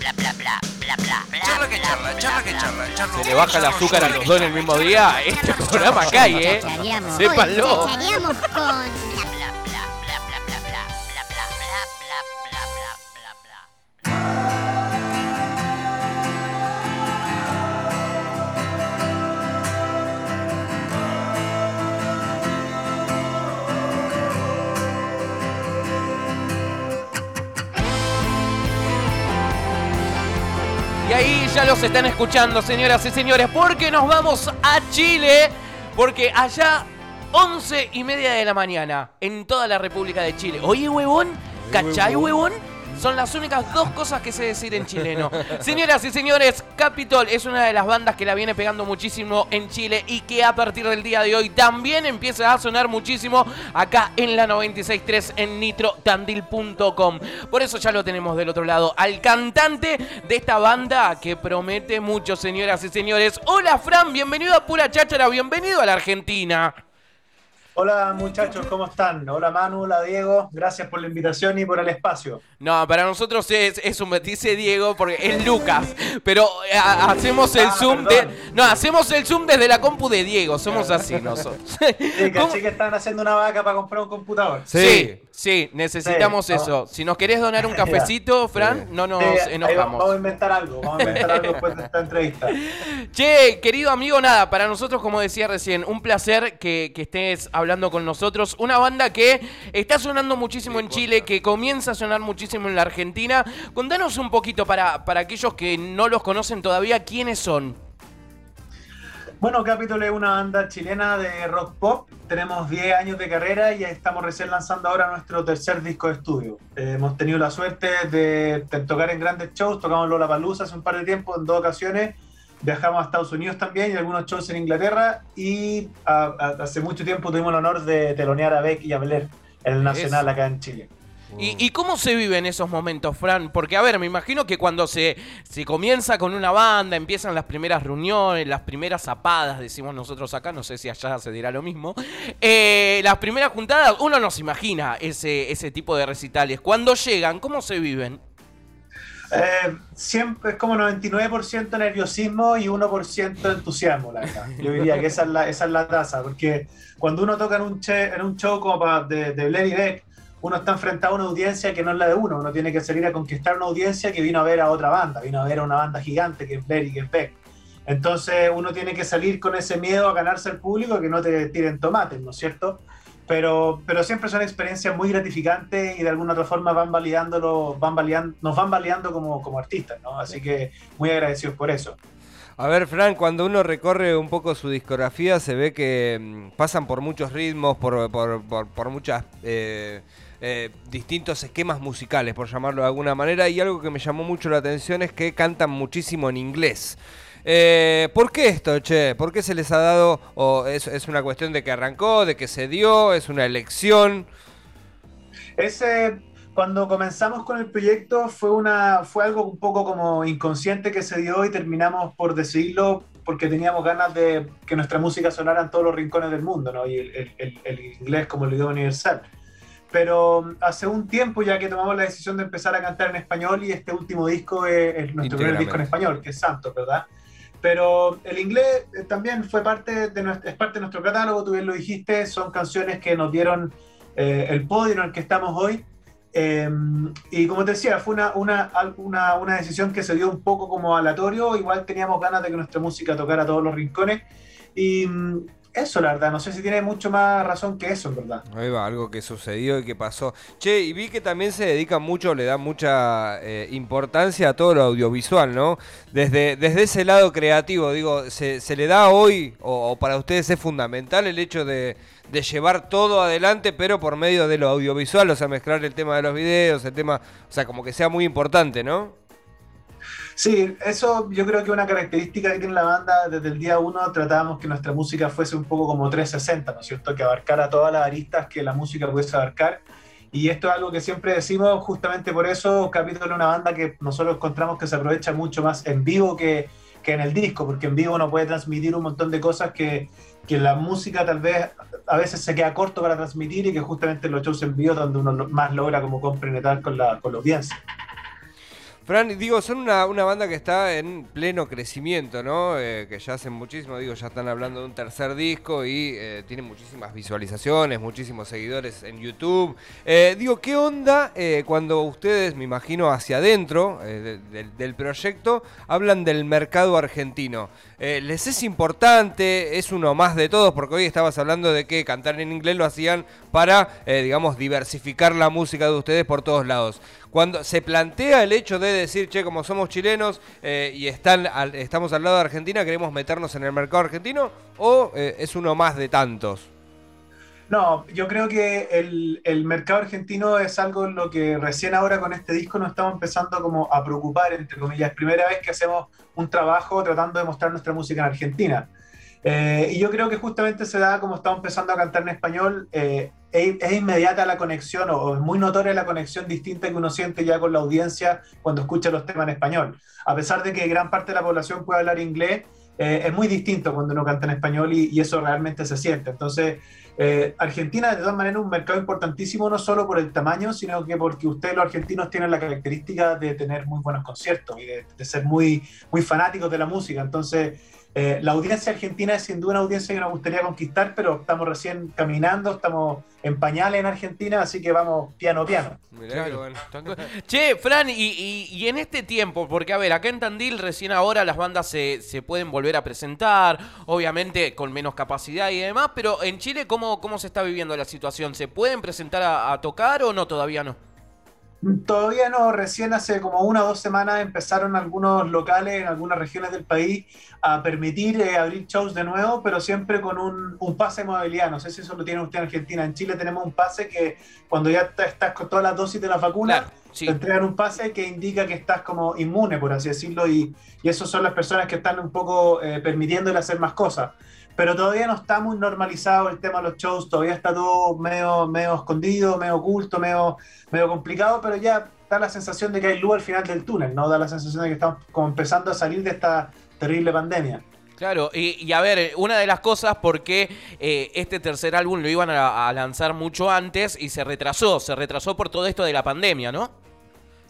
Charla que charla, charla que charla, charla. Se le baja el azúcar a los dos en el mismo día. Este programa cae, ¿eh? Sépanlo. Con ya los están escuchando, señoras y señores, porque nos vamos a Chile. Porque allá, 11 y media de la mañana, en toda la República de Chile. Oye, huevón, ¿cachai, huevón? Son las únicas dos cosas que sé decir en chileno. Señoras y señores, Capitol es una de las bandas que la viene pegando muchísimo en Chile y que a partir del día de hoy también empieza a sonar muchísimo acá en la 96.3 en nitrotandil.com. Por eso ya lo tenemos del otro lado, al cantante de esta banda que promete mucho, señoras y señores. Hola Fran, bienvenido a Pura Cháchara, bienvenido a la Argentina. Hola muchachos, ¿cómo están? Hola Manu, hola Diego, gracias por la invitación y por el espacio. No, para nosotros es, es un dice Diego porque es Lucas, pero eh, ha- hacemos el Ah, zoom perdón. de no, hacemos el zoom desde la compu de Diego, somos así nosotros. Sí, caché que están haciendo una vaca para comprar un computador. Sí, sí, necesitamos Sí, eso. Si nos querés donar un cafecito, Fran, no nos Sí, enojamos. vamos a inventar algo, vamos a inventar algo después de esta entrevista. Che, querido amigo, nada, para nosotros, como decía recién, un placer que, que estés hablando con nosotros. Una banda que está sonando muchísimo en Chile, que comienza a sonar muchísimo en la Argentina. Contanos un poquito para, para aquellos que no los conocen todavía, ¿quiénes son? Bueno, Capitol es una banda chilena de rock pop. Tenemos 10 años de carrera y estamos recién lanzando ahora nuestro tercer disco de estudio. Eh, hemos tenido la suerte de, de tocar en grandes shows. Tocamos Lollapalooza hace un par de tiempo, en dos ocasiones. Viajamos a Estados Unidos también y algunos shows en Inglaterra. Y a- a- hace mucho tiempo tuvimos el honor de telonear a Beck y a Beler en el Nacional Eso. acá en Chile. ¿Y, cómo se vive en esos momentos, Fran? Porque, a ver, me imagino que cuando se, se comienza con una banda, empiezan las primeras reuniones, las primeras zapadas, decimos nosotros acá, no sé si allá se dirá lo mismo. eh, las primeras juntadas, uno no se imagina ese, ese tipo de recitales. Cuando llegan, ¿cómo se viven? Eh, siempre es como 99% nerviosismo y 1% entusiasmo, la verdad. Yo diría que esa es la, esa es la tasa, porque cuando uno toca en un, che- en un show como de, de Blair y Beck, uno está enfrentado a una audiencia que no es la de uno, uno tiene que salir a conquistar una audiencia que vino a ver a otra banda, vino a ver a una banda gigante que es Blair y que es Beck. Entonces uno tiene que salir con ese miedo a ganarse al público, que no te tiren tomates, ¿no es cierto? Pero, pero siempre son experiencias muy gratificantes y de alguna otra forma van validándolo, van validando, nos van validando como, como artistas, ¿no? Así que muy agradecidos por eso. A ver, Fran, cuando uno recorre un poco su discografía, se ve que mm, pasan por muchos ritmos, por, por, por, por muchas eh, eh, distintos esquemas musicales, por llamarlo de alguna manera. Y algo que me llamó mucho la atención es que cantan muchísimo en inglés. Eh, ¿Por qué esto, che? ¿Por qué se les ha dado? ¿O es, es una cuestión de que arrancó, de que se dio? ¿Es una elección? Ese, cuando comenzamos con el proyecto fue, una, fue algo un poco como inconsciente que se dio y terminamos por decidirlo porque teníamos ganas de que nuestra música sonara en todos los rincones del mundo, ¿no? Y el, el- el- inglés como el idioma universal. Pero um, hace un tiempo ya que tomamos la decisión de empezar a cantar en español y este último disco es, es nuestro primer disco en español, que es Santos, ¿verdad? Pero el inglés eh, también fue parte de nuestro, es parte de nuestro catálogo, tú bien lo dijiste, son canciones que nos dieron eh, el podio en el que estamos hoy. Eh, y como te decía, fue una, una, una, una decisión que se dio un poco como aleatorio, igual teníamos ganas de que nuestra música tocara todos los rincones. Y mm, eso, la verdad, no sé si tiene mucho más razón que eso, verdad. Ahí va, algo que sucedió y que pasó. Che, y vi que también se dedica mucho, le da mucha eh, importancia a todo lo audiovisual, ¿no? Desde, desde ese lado creativo, digo, ¿se, se le da hoy, o, o para ustedes es fundamental el hecho de, de llevar todo adelante, pero por medio de lo audiovisual, o sea, mezclar el tema de los videos, el tema, o sea, como que sea muy importante, ¿no? Sí, eso yo creo que una característica que tiene la banda desde el día uno tratábamos que nuestra música fuese un poco como 360, ¿no es cierto? Que abarcara todas las aristas que la música pudiese abarcar. Y esto es algo que siempre decimos, justamente por eso Capítulo una banda que nosotros encontramos que se aprovecha mucho más en vivo que, que en el disco, porque en vivo uno puede transmitir un montón de cosas que, que la música tal vez a veces se queda corto para transmitir y que justamente en los shows en vivo donde uno más logra como compenetrar con la, con la audiencia. Fran, digo, son una, una banda que está en pleno crecimiento, ¿no? Eh, que ya hacen muchísimo, digo, ya están hablando de un tercer disco y eh, tienen muchísimas visualizaciones, muchísimos seguidores en YouTube. Eh, digo, ¿qué onda cuando ustedes, me imagino, hacia adentro de- del- del proyecto, hablan del mercado argentino? Eh, ¿Les es importante? ¿Es uno más de todos? Porque hoy estabas hablando de que cantar en inglés lo hacían para, eh, digamos, diversificar la música de ustedes por todos lados. Cuando se plantea el hecho de decir, che, como somos chilenos eh, y están al- estamos al lado de Argentina, ¿queremos meternos en el mercado argentino? ¿O eh, es uno más de tantos? No, yo creo que el, el mercado argentino es algo en lo que recién ahora con este disco nos estamos empezando como a preocupar, entre comillas. Primera vez que hacemos un trabajo tratando de mostrar nuestra música en Argentina. Eh, y yo creo que justamente se da como estamos empezando a cantar en español, eh, es, es inmediata la conexión o, o es muy notoria la conexión distinta que uno siente ya con la audiencia cuando escucha los temas en español. A pesar de que gran parte de la población puede hablar inglés, eh, es muy distinto cuando uno canta en español y, eso realmente se siente. Entonces, eh, Argentina, de todas maneras, es un mercado importantísimo, no solo por el tamaño, sino que porque ustedes, los argentinos, tienen la característica de tener muy buenos conciertos y de, de ser muy, muy fanáticos de la música. Entonces, eh, la audiencia argentina es sin duda una audiencia que nos gustaría conquistar, pero estamos recién caminando, estamos en pañales en Argentina, así que vamos piano piano. Mirá que bueno. Che, Fran, y, y- y en este tiempo, porque a ver, acá en Tandil recién ahora las bandas se, se pueden volver a presentar, obviamente con menos capacidad y demás, pero en Chile, ¿cómo, cómo se está viviendo la situación? ¿Se pueden presentar a, a tocar o no todavía no? Todavía no, recién hace como una o dos semanas empezaron algunos locales en algunas regiones del país a permitir eh, abrir shows de nuevo, pero siempre con un, un pase de movilidad. No sé si eso lo tiene usted en Argentina. En Chile tenemos un pase que cuando ya estás con todas las dosis de la vacuna, Claro, sí. te entregan un pase que indica que estás como inmune, por así decirlo, y, y esos son las personas que están un poco eh, permitiéndole hacer más cosas. Pero todavía no está muy normalizado el tema de los shows, todavía está todo medio, medio escondido, medio oculto, medio, medio complicado, pero ya da la sensación de que hay luz al final del túnel, ¿no? Da la sensación de que estamos como empezando a salir de esta terrible pandemia. Claro, y, a ver, una de las cosas porque eh, este tercer álbum lo iban a lanzar mucho antes y se retrasó, se retrasó por todo esto de la pandemia, ¿no?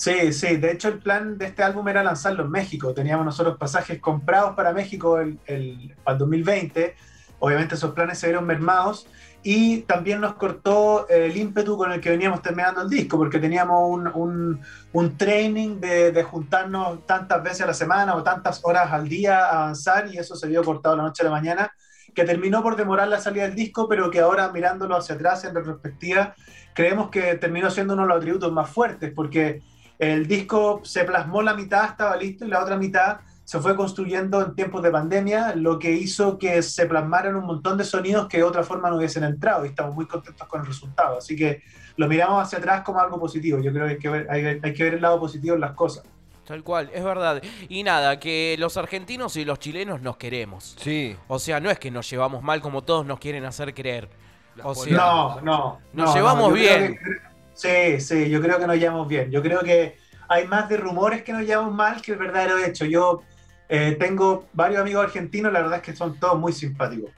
Sí, sí, de hecho el plan de este álbum era lanzarlo en México. Teníamos nosotros pasajes comprados para México el, el- para el 2020. Obviamente esos planes se vieron mermados y también nos cortó eh, el ímpetu con el que veníamos terminando el disco, porque teníamos un, un- un training de, de juntarnos tantas veces a la semana o tantas horas al día a avanzar y eso se vio cortado la noche a la mañana, que terminó por demorar la salida del disco, pero que ahora mirándolo hacia atrás en retrospectiva, creemos que terminó siendo uno de los atributos más fuertes, porque el disco se plasmó la mitad, estaba listo, y la otra mitad se fue construyendo en tiempos de pandemia, lo que hizo que se plasmaran un montón de sonidos que de otra forma no hubiesen entrado, y estamos muy contentos con el resultado. Así que lo miramos hacia atrás como algo positivo. Yo creo que hay que ver, hay, hay que ver el lado positivo en las cosas. Tal cual, es verdad. Y nada, que los argentinos y los chilenos nos queremos. Sí. O sea, no es que nos llevamos mal como todos nos quieren hacer creer. O sea, No, no. Nos no, llevamos no, bien. que- sí, sí, yo creo que nos llevamos bien. Yo creo que hay más de rumores que nos llevamos mal que el verdadero hecho. Yo eh, tengo varios amigos argentinos, la verdad es que son todos muy simpáticos.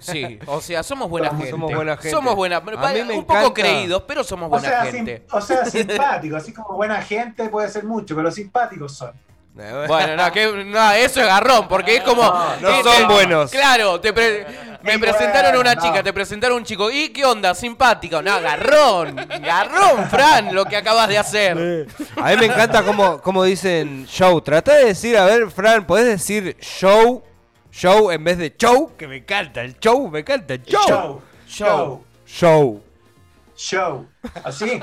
Sí, o sea, somos buena Somos- gente. somos buena gente. Somos buena, un poco creídos, pero somos O buena sea, gente. sim- o sea, simpáticos, así como buena gente puede ser mucho, pero simpáticos son. Bueno, no, que, no, eso es garrón, porque es como... No, no eh, son te- buenos. Claro, te pre- me presentaron a una chica, no. te presentaron a un chico. ¿Y qué onda? Simpático. No, garrón. Garrón, Fran, lo que acabas de hacer. A mí me encanta cómo, cómo dicen show. Trata de decir, a ver, Fran, ¿podés decir show? Show en vez de show, que me encanta. El show, me encanta. El show. Show, show, Show. show. Así.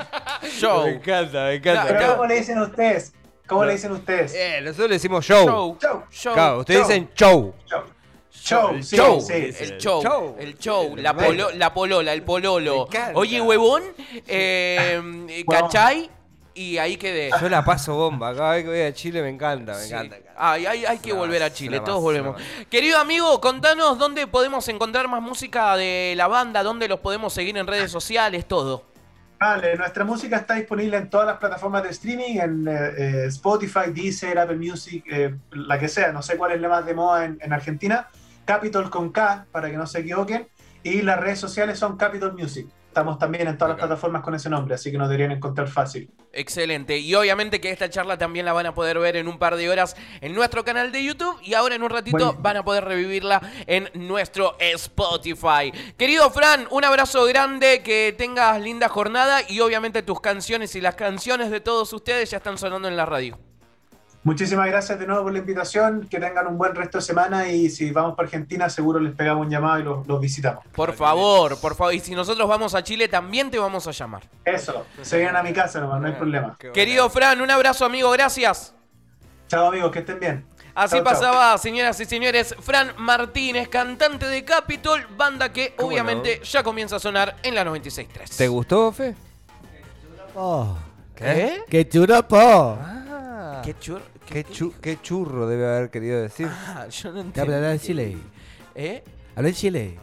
Show. Me encanta, me encanta. No, Pero. ¿cómo le dicen ustedes? ¿Cómo le dicen ustedes? Eh, nosotros le decimos show. Show. Show. Show. Claro, ustedes show. dicen show. Show. Show, El sí, show, sí. el show, show. el show, la, polo- la polola, el pololo. Oye, huevón, eh, ¿cachai? Y ahí quedé. Yo la paso bomba. Cada vez que voy a Chile me encanta, me Sí. encanta. Ay, ay, hay que volver a Chile, todos más, volvemos. Querido amigo, contanos dónde podemos encontrar más música de la banda, dónde los podemos seguir en redes sociales, todo. Vale, nuestra música está disponible en todas las plataformas de streaming, en eh, eh, Spotify, Deezer, Apple Music, eh, la que sea, no sé cuál es la más de moda en, en Argentina. Capitol con K, para que no se equivoquen. Y las redes sociales son Capitol Music. Estamos también en todas las plataformas con ese nombre, así que nos deberían encontrar fácil. Excelente. Y obviamente que esta charla también la van a poder ver en un par de horas en nuestro canal de YouTube y ahora en un ratito Bueno. van a poder revivirla en nuestro Spotify. Querido Fran, un abrazo grande, que tengas linda jornada y obviamente tus canciones y las canciones de todos ustedes ya están sonando en la radio. Muchísimas gracias de nuevo por la invitación, que tengan un buen resto de semana y si vamos para Argentina seguro les pegamos un llamado y los, los visitamos. Por favor, por favor. Y si nosotros vamos a Chile, también te vamos a llamar. Eso, se vienen a mi casa nomás, no hay problema. Qué Querido Fran, un abrazo amigo, gracias. Chao amigos, que estén bien. Así Chau, chau. pasaba, señoras y señores, Fran Martínez, cantante de Capitol, banda que ¿Cómo obviamente ya comienza a sonar en la 96.3. ¿Te gustó, Fe? Oh, ¿Qué? ¡Qué churopo! Ah, ¿Qué chur... qué, chu- qué churro debe haber querido decir. Ah, yo no habla de Chile. ¿Eh? Habla de Chile.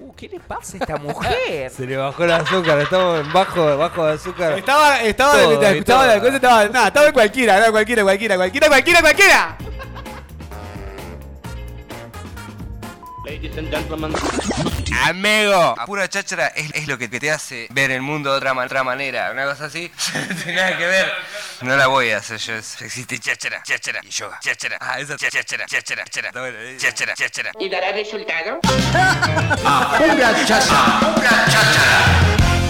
Uh, ¿qué le pasa a esta mujer? Se le bajó el azúcar, estamos en bajo, bajo de azúcar. Estaba, estaba, Todo, escuchaba todo. la cosa, estaba, nada, estaba en cualquiera, era cualquiera, cualquiera, cualquiera, cualquiera, cualquiera. Ladies and gentlemen. Amigo, pura cháchara es, es lo que te hace ver el mundo de otra, otra manera. Una cosa así, no tiene nada que ver. No la voy a hacer yo. Existe cháchara, cháchara y yoga. Cháchara. Ah, esa cháchara, cháchara, cháchara. Eh. Cháchara, cháchara. ¿Y dará resultado?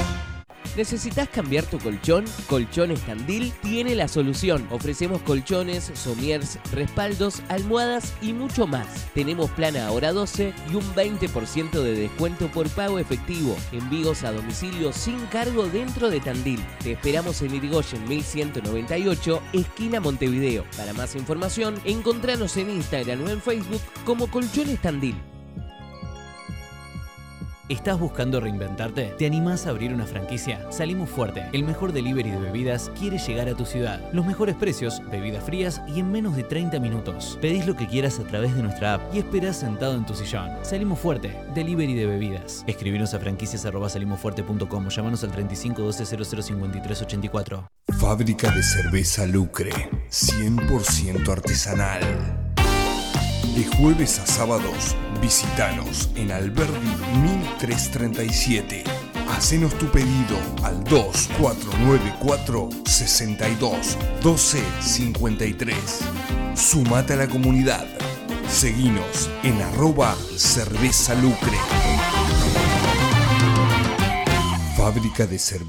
¿Necesitas cambiar tu colchón? Colchones Tandil tiene la solución. Ofrecemos colchones, somiers, respaldos, almohadas y mucho más. Tenemos plana ahora 12 y un 20% de descuento por pago efectivo. Envíos a domicilio sin cargo dentro de Tandil. Te esperamos en Irigoyen 1198, esquina Montevideo. Para más información, encontranos en Instagram o en Facebook como Colchones Tandil. ¿Estás buscando reinventarte? ¿Te animás a abrir una franquicia? Salimos Fuerte, el mejor delivery de bebidas, quiere llegar a tu ciudad. Los mejores precios, bebidas frías y en menos de 30 minutos. Pedís lo que quieras a través de nuestra app y esperás sentado en tu sillón. Salimos Fuerte, delivery de bebidas. Escribinos a franquicias.salimosfuerte.com o llamanos al 35 12 00 53 84. Fábrica de cerveza Lucre, 100% artesanal. De jueves a sábados, visitanos en Alberdi 1337. Hacenos tu pedido al 2494 62 12 53. Sumate a la comunidad. Seguinos en arroba cerveza lucre. Fábrica de cerveza